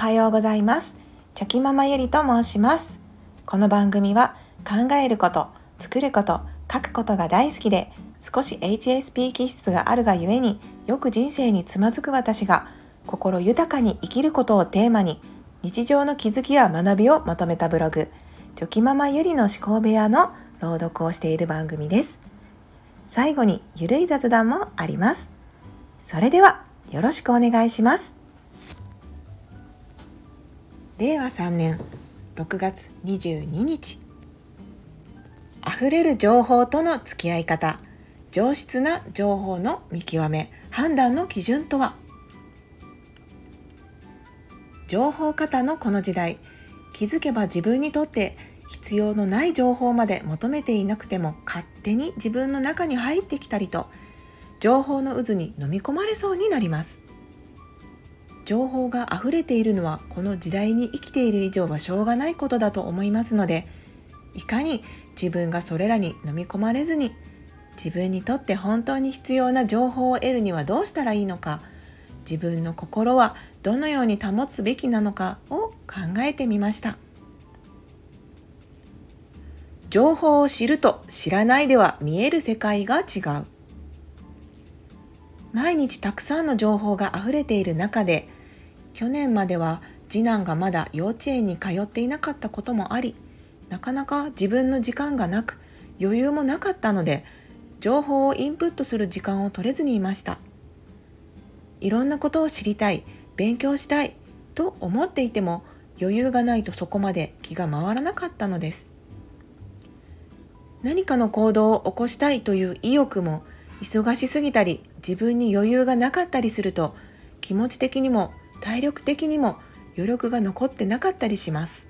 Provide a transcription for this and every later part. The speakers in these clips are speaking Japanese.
はようございます。チョキママゆりと申します。この番組は考えること作ること書くことが大好きで少し HSP 気質があるがゆえによく人生につまずく私が心豊かに生きることをテーマに日常の気づきや学びをまとめたブログチョキママゆりの思考部屋の朗読をしている番組です。最後にゆるい雑談もあります。それではよろしくお願いします。令和3年6月22日。溢れる情報との付き合い方。上質な情報の見極め。判断の基準とは。情報型のこの時代。気づけば自分にとって必要のない情報まで求めていなくても勝手に自分の中に入ってきたりと情報の渦に飲み込まれそうになります。情報が溢れているのはこの時代に生きている以上はしょうがないことだと思いますのでいかに自分がそれらに飲み込まれずに自分にとって本当に必要な情報を得るにはどうしたらいいのか自分の心はどのように保つべきなのかを考えてみました。情報を知ると知らないでは見える世界が違う。毎日たくさんの情報があふれている中で去年までは次男がまだ幼稚園に通っていなかったこともありなかなか自分の時間がなく余裕もなかったので情報をインプットする時間を取れずにいました。いろんなことを知りたい勉強したいと思っていても余裕がないとそこまで気が回らなかったのです。何かの行動を起こしたいという意欲も忙しすぎたり自分に余裕がなかったりすると気持ち的にも体力的にも余力が残ってなかったりします。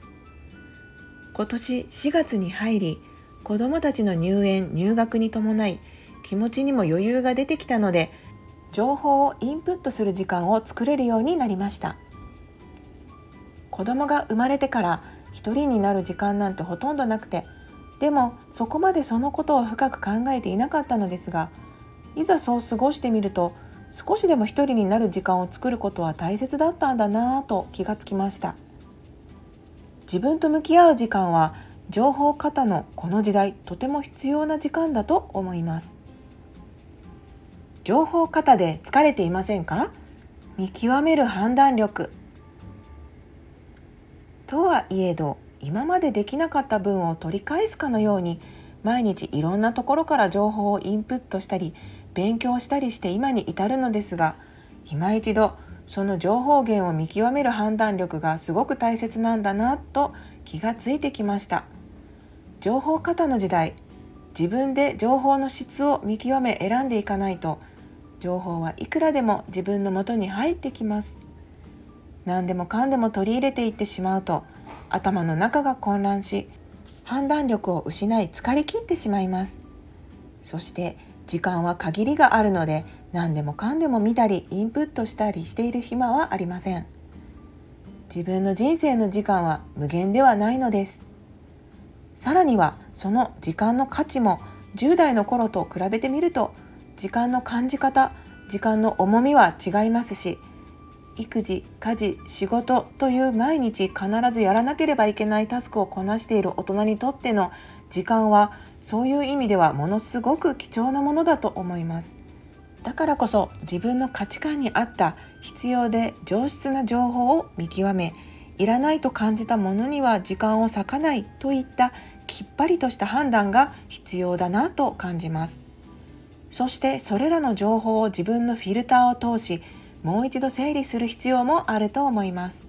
今年4月に入り子どもたちの入園入学に伴い気持ちにも余裕が出てきたので情報をインプットする時間を作れるようになりました。子供が生まれてから一人になる時間なんてほとんどなくてでもそこまでそのことを深く考えていなかったのですがいざそう過ごしてみると少しでも一人になる時間を作ることは大切だったんだなぁと気がつきました。自分と向き合う時間は情報過多のこの時代とても必要な時間だと思います。情報過多で疲れていませんか？見極める判断力。とはいえど今までできなかった分を取り返すかのように毎日いろんなところから情報をインプットしたり勉強したりして今に至るのですが今一度その情報源を見極める判断力がすごく大切なんだなと気がついてきました。情報過多の時代自分で情報の質を見極め選んでいかないと情報はいくらでも自分の元に入ってきます。何でもかんでも取り入れていってしまうと頭の中が混乱し判断力を失い疲れ切ってしまいます。そして時間は限りがあるので何でもかんでも見たりインプットしたりしている暇はありません。自分の人生の時間は無限ではないのです。さらにはその時間の価値も10代の頃と比べてみると時間の感じ方時間の重みは違いますし育児家事仕事という毎日必ずやらなければいけないタスクをこなしている大人にとっての時間はそういう意味ではものすごく貴重なものだと思います。だからこそ自分の価値観に合った必要で上質な情報を見極めいらないと感じたものには時間を割かないといったきっぱりとした判断が必要だなと感じます。そしてそれらの情報を自分のフィルターを通しもう一度整理する必要もあると思います。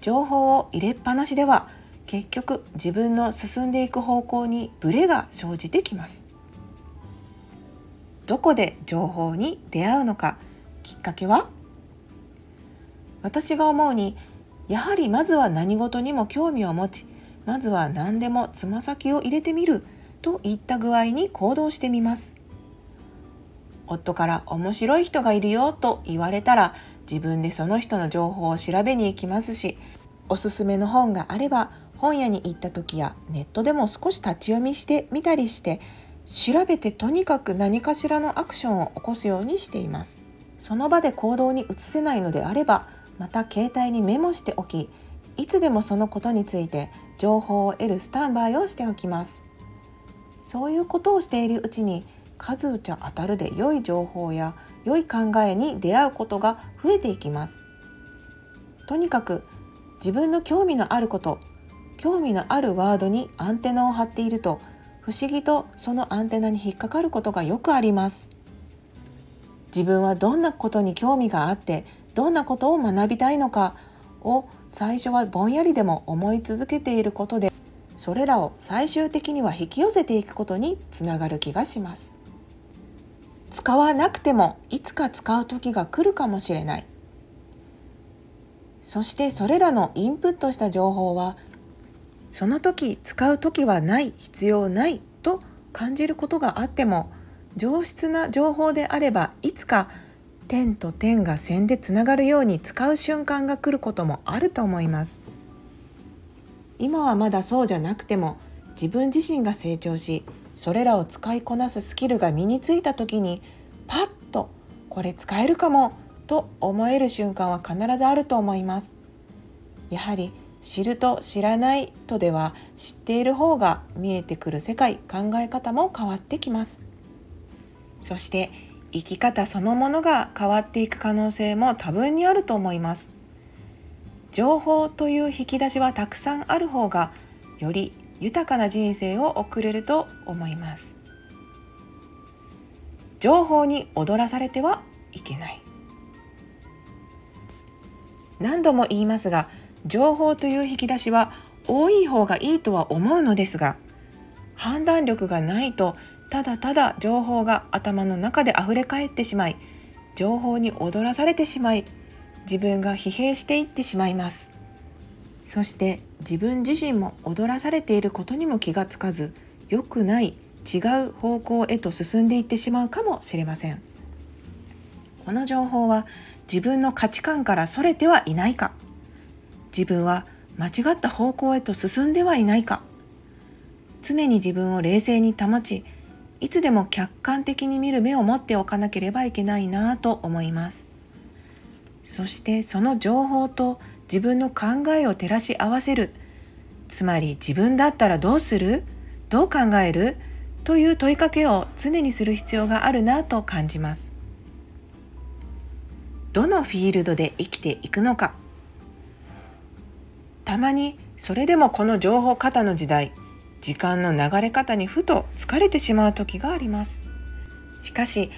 情報を入れっぱなしでは結局自分の進んでいく方向にブレが生じてきます。どこで情報に出会うのかきっかけは？私が思うにやはりまずは何事にも興味を持ちまずは何でもつま先を入れてみるといった具合に行動してみます。夫から面白い人がいるよと言われたら自分でその人の情報を調べに行きますしおすすめの本があれば本屋に行った時やネットでも少し立ち読みしてみたりして調べてとにかく何かしらのアクションを起こすようにしています。その場で行動に移せないのであればまた携帯にメモしておきいつでもそのことについて情報を得るスタンバイをしておきます。そういうことをしているうちに数打ちゃ当たるで良い情報や良い考えに出会うことが増えていきます。とにかく自分の興味のあること興味のあるワードにアンテナを張っていると不思議とそのアンテナに引っかかることがよくあります。自分はどんなことに興味があってどんなことを学びたいのかを最初はぼんやりでも思い続けていることでそれらを最終的には引き寄せていくことにつながる気がします。使わなくてもいつか使う時が来るかもしれない。そしてそれらのインプットした情報はその時使う時はない必要ないと感じることがあっても上質な情報であればいつか点と点が線でつながるように使う瞬間が来ることもあると思います。今はまだそうじゃなくても自分自身が成長しそれらを使いこなすスキルが身についた時にパッとこれ使えるかもと思える瞬間は必ずあると思います。やはり知ると知らないとでは知っている方が見えてくる世界考え方も変わってきます。そして生き方そのものが変わっていく可能性も多分にあると思います。情報という引き出しはたくさんある方がより豊かな人生を送れると思います。情報に踊らされてはいけない。何度も言いますが情報という引き出しは多い方がいいとは思うのですが判断力がないとただただ情報が頭の中で溢れ返ってしまい情報に踊らされてしまい自分が疲弊していってしまいます。そして自分自身も踊らされていることにも気がつかず良くない違う方向へと進んでいってしまうかもしれません。この情報は自分の価値観からそれてはいないか。自分は間違った方向へと進んではいないか。常に自分を冷静に保ちいつでも客観的に見る目を持っておかなければいけないなぁと思います。そしてその情報と自分の考えを照らし合わせる。つまり自分だったらどうする？どう考える？という問いかけを常にする必要があるなと感じます。どのフィールドで生きていくのか？たまにそれでもこの情報過多の時代時間の流れ方にふと疲れてしまう時があります。しかし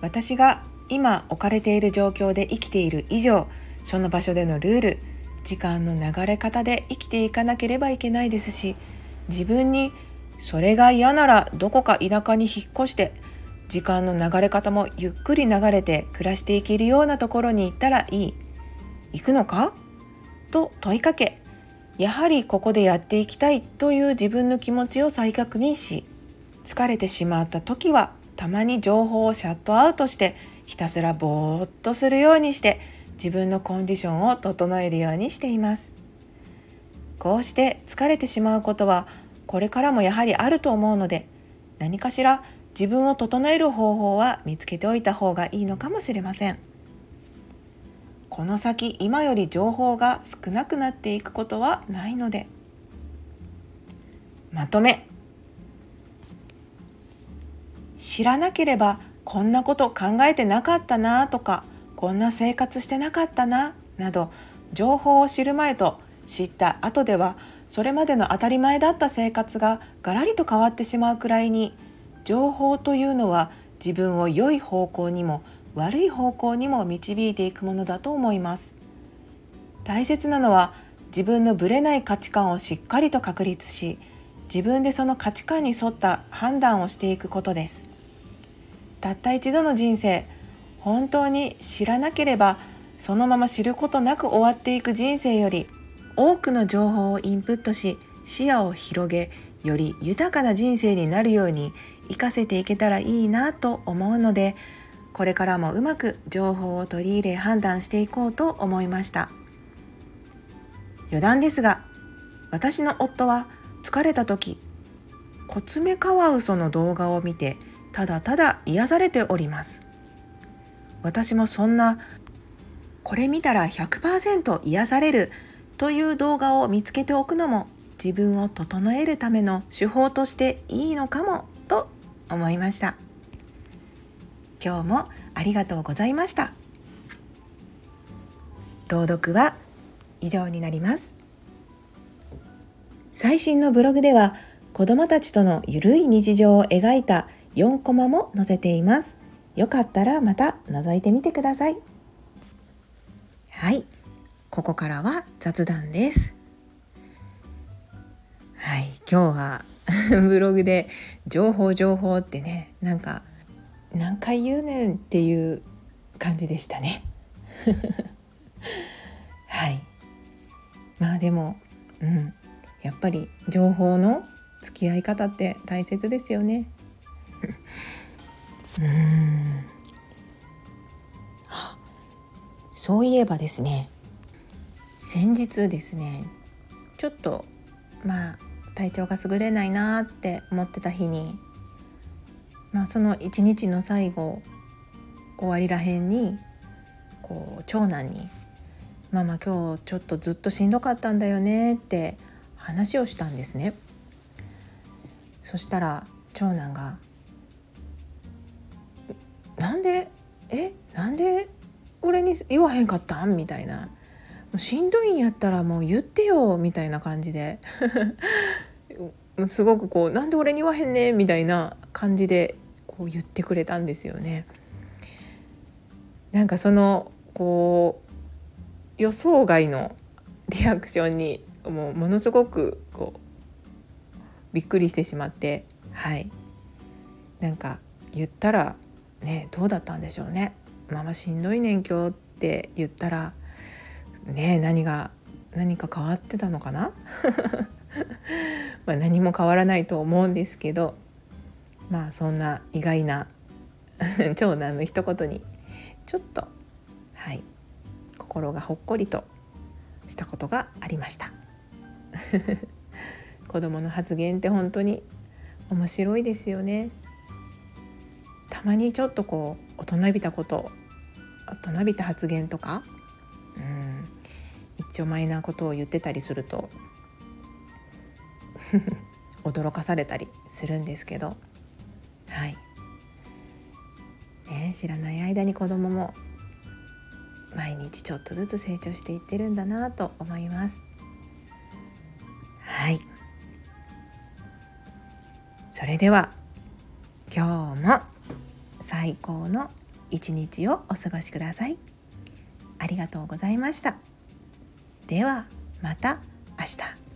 私が今置かれている状況で生きている以上その場所でのルール時間の流れ方で生きていかなければいけないですし自分にそれが嫌ならどこか田舎に引っ越して時間の流れ方もゆっくり流れて暮らしていけるようなところに行ったらいい。行くのか？と問いかけやはりここでやっていきたいという自分の気持ちを再確認し疲れてしまった時はたまに情報をシャットアウトしてひたすらぼーっとするようにして自分のコンディションを整えるようにしていますこうして疲れてしまうことはこれからもやはりあると思うので何かしら自分を整える方法は見つけておいた方がいいのかもしれません。この先今より情報が少なくなっていくことはないので。まとめ。知らなければこんなこと考えてなかったなとかこんな生活してなかったななど情報を知る前と知った後ではそれまでの当たり前だった生活がガラリと変わってしまうくらいに情報というのは自分を良い方向にも悪い方向にも導いていくものだと思います。大切なのは自分のぶれない価値観をしっかりと確立し自分でその価値観に沿った判断をしていくことです。たった一度の人生本当に知らなければそのまま知ることなく終わっていく人生より多くの情報をインプットし視野を広げより豊かな人生になるように生かせていけたらいいなと思うのでこれからもうまく情報を取り入れ判断していこうと思いました。余談ですが私の夫は疲れた時コツメカワウソの動画を見てただただ癒されております。私もそんなこれ見たら100%癒されるという動画を見つけておくのも自分を整えるための手法としていいのかもと思いました。今日もありがとうございました。朗読は以上になります。最新のブログでは子どもたちとのゆるい日常を描いた4コマも載せています。よかったらまた覗いてみてください。はい。ここからは雑談です。はい。今日は ブログで情報情報ってねなんか何回言うねんっていう感じでしたね。はい。まあでもうん。やっぱり情報の付き合い方って大切ですよね。うん。そういえばですね。先日ですねちょっとまあ体調が優れないなって思ってた日にまあその一日の最後終わりらへんにこう長男に「ママ今日ちょっとずっとしんどかったんだよね」って話をしたんですね。そしたら長男が「なんで？え？なんで俺に言わへんかった？ん?」みたいな「もうしんどいんやったらもう言ってよ」みたいな感じで。すごくこう「なんで俺に言わへんね」みたいな感じでこう言ってくれたんですよね。なんかそのこう予想外のリアクションにもうものすごくこうびっくりしてしまってはい。なんか言ったらねどうだったんでしょうね「ママしんどいねん今日」って言ったらね何が何か変わってたのかな？まあ何も変わらないと思うんですけど。まあそんな意外な 長男の一言にちょっとはい心がほっこりとしたことがありました。子供の発言って本当に面白いですよね。たまにちょっとこう大人びたこと大人びた発言とか、うん、一丁前なことを言ってたりすると 驚かされたりするんですけどはい、ね、知らない間に子供も毎日ちょっとずつ成長していってるんだなと思います。はい。それでは今日も最高の一日をお過ごしください。ありがとうございました。ではまた明日。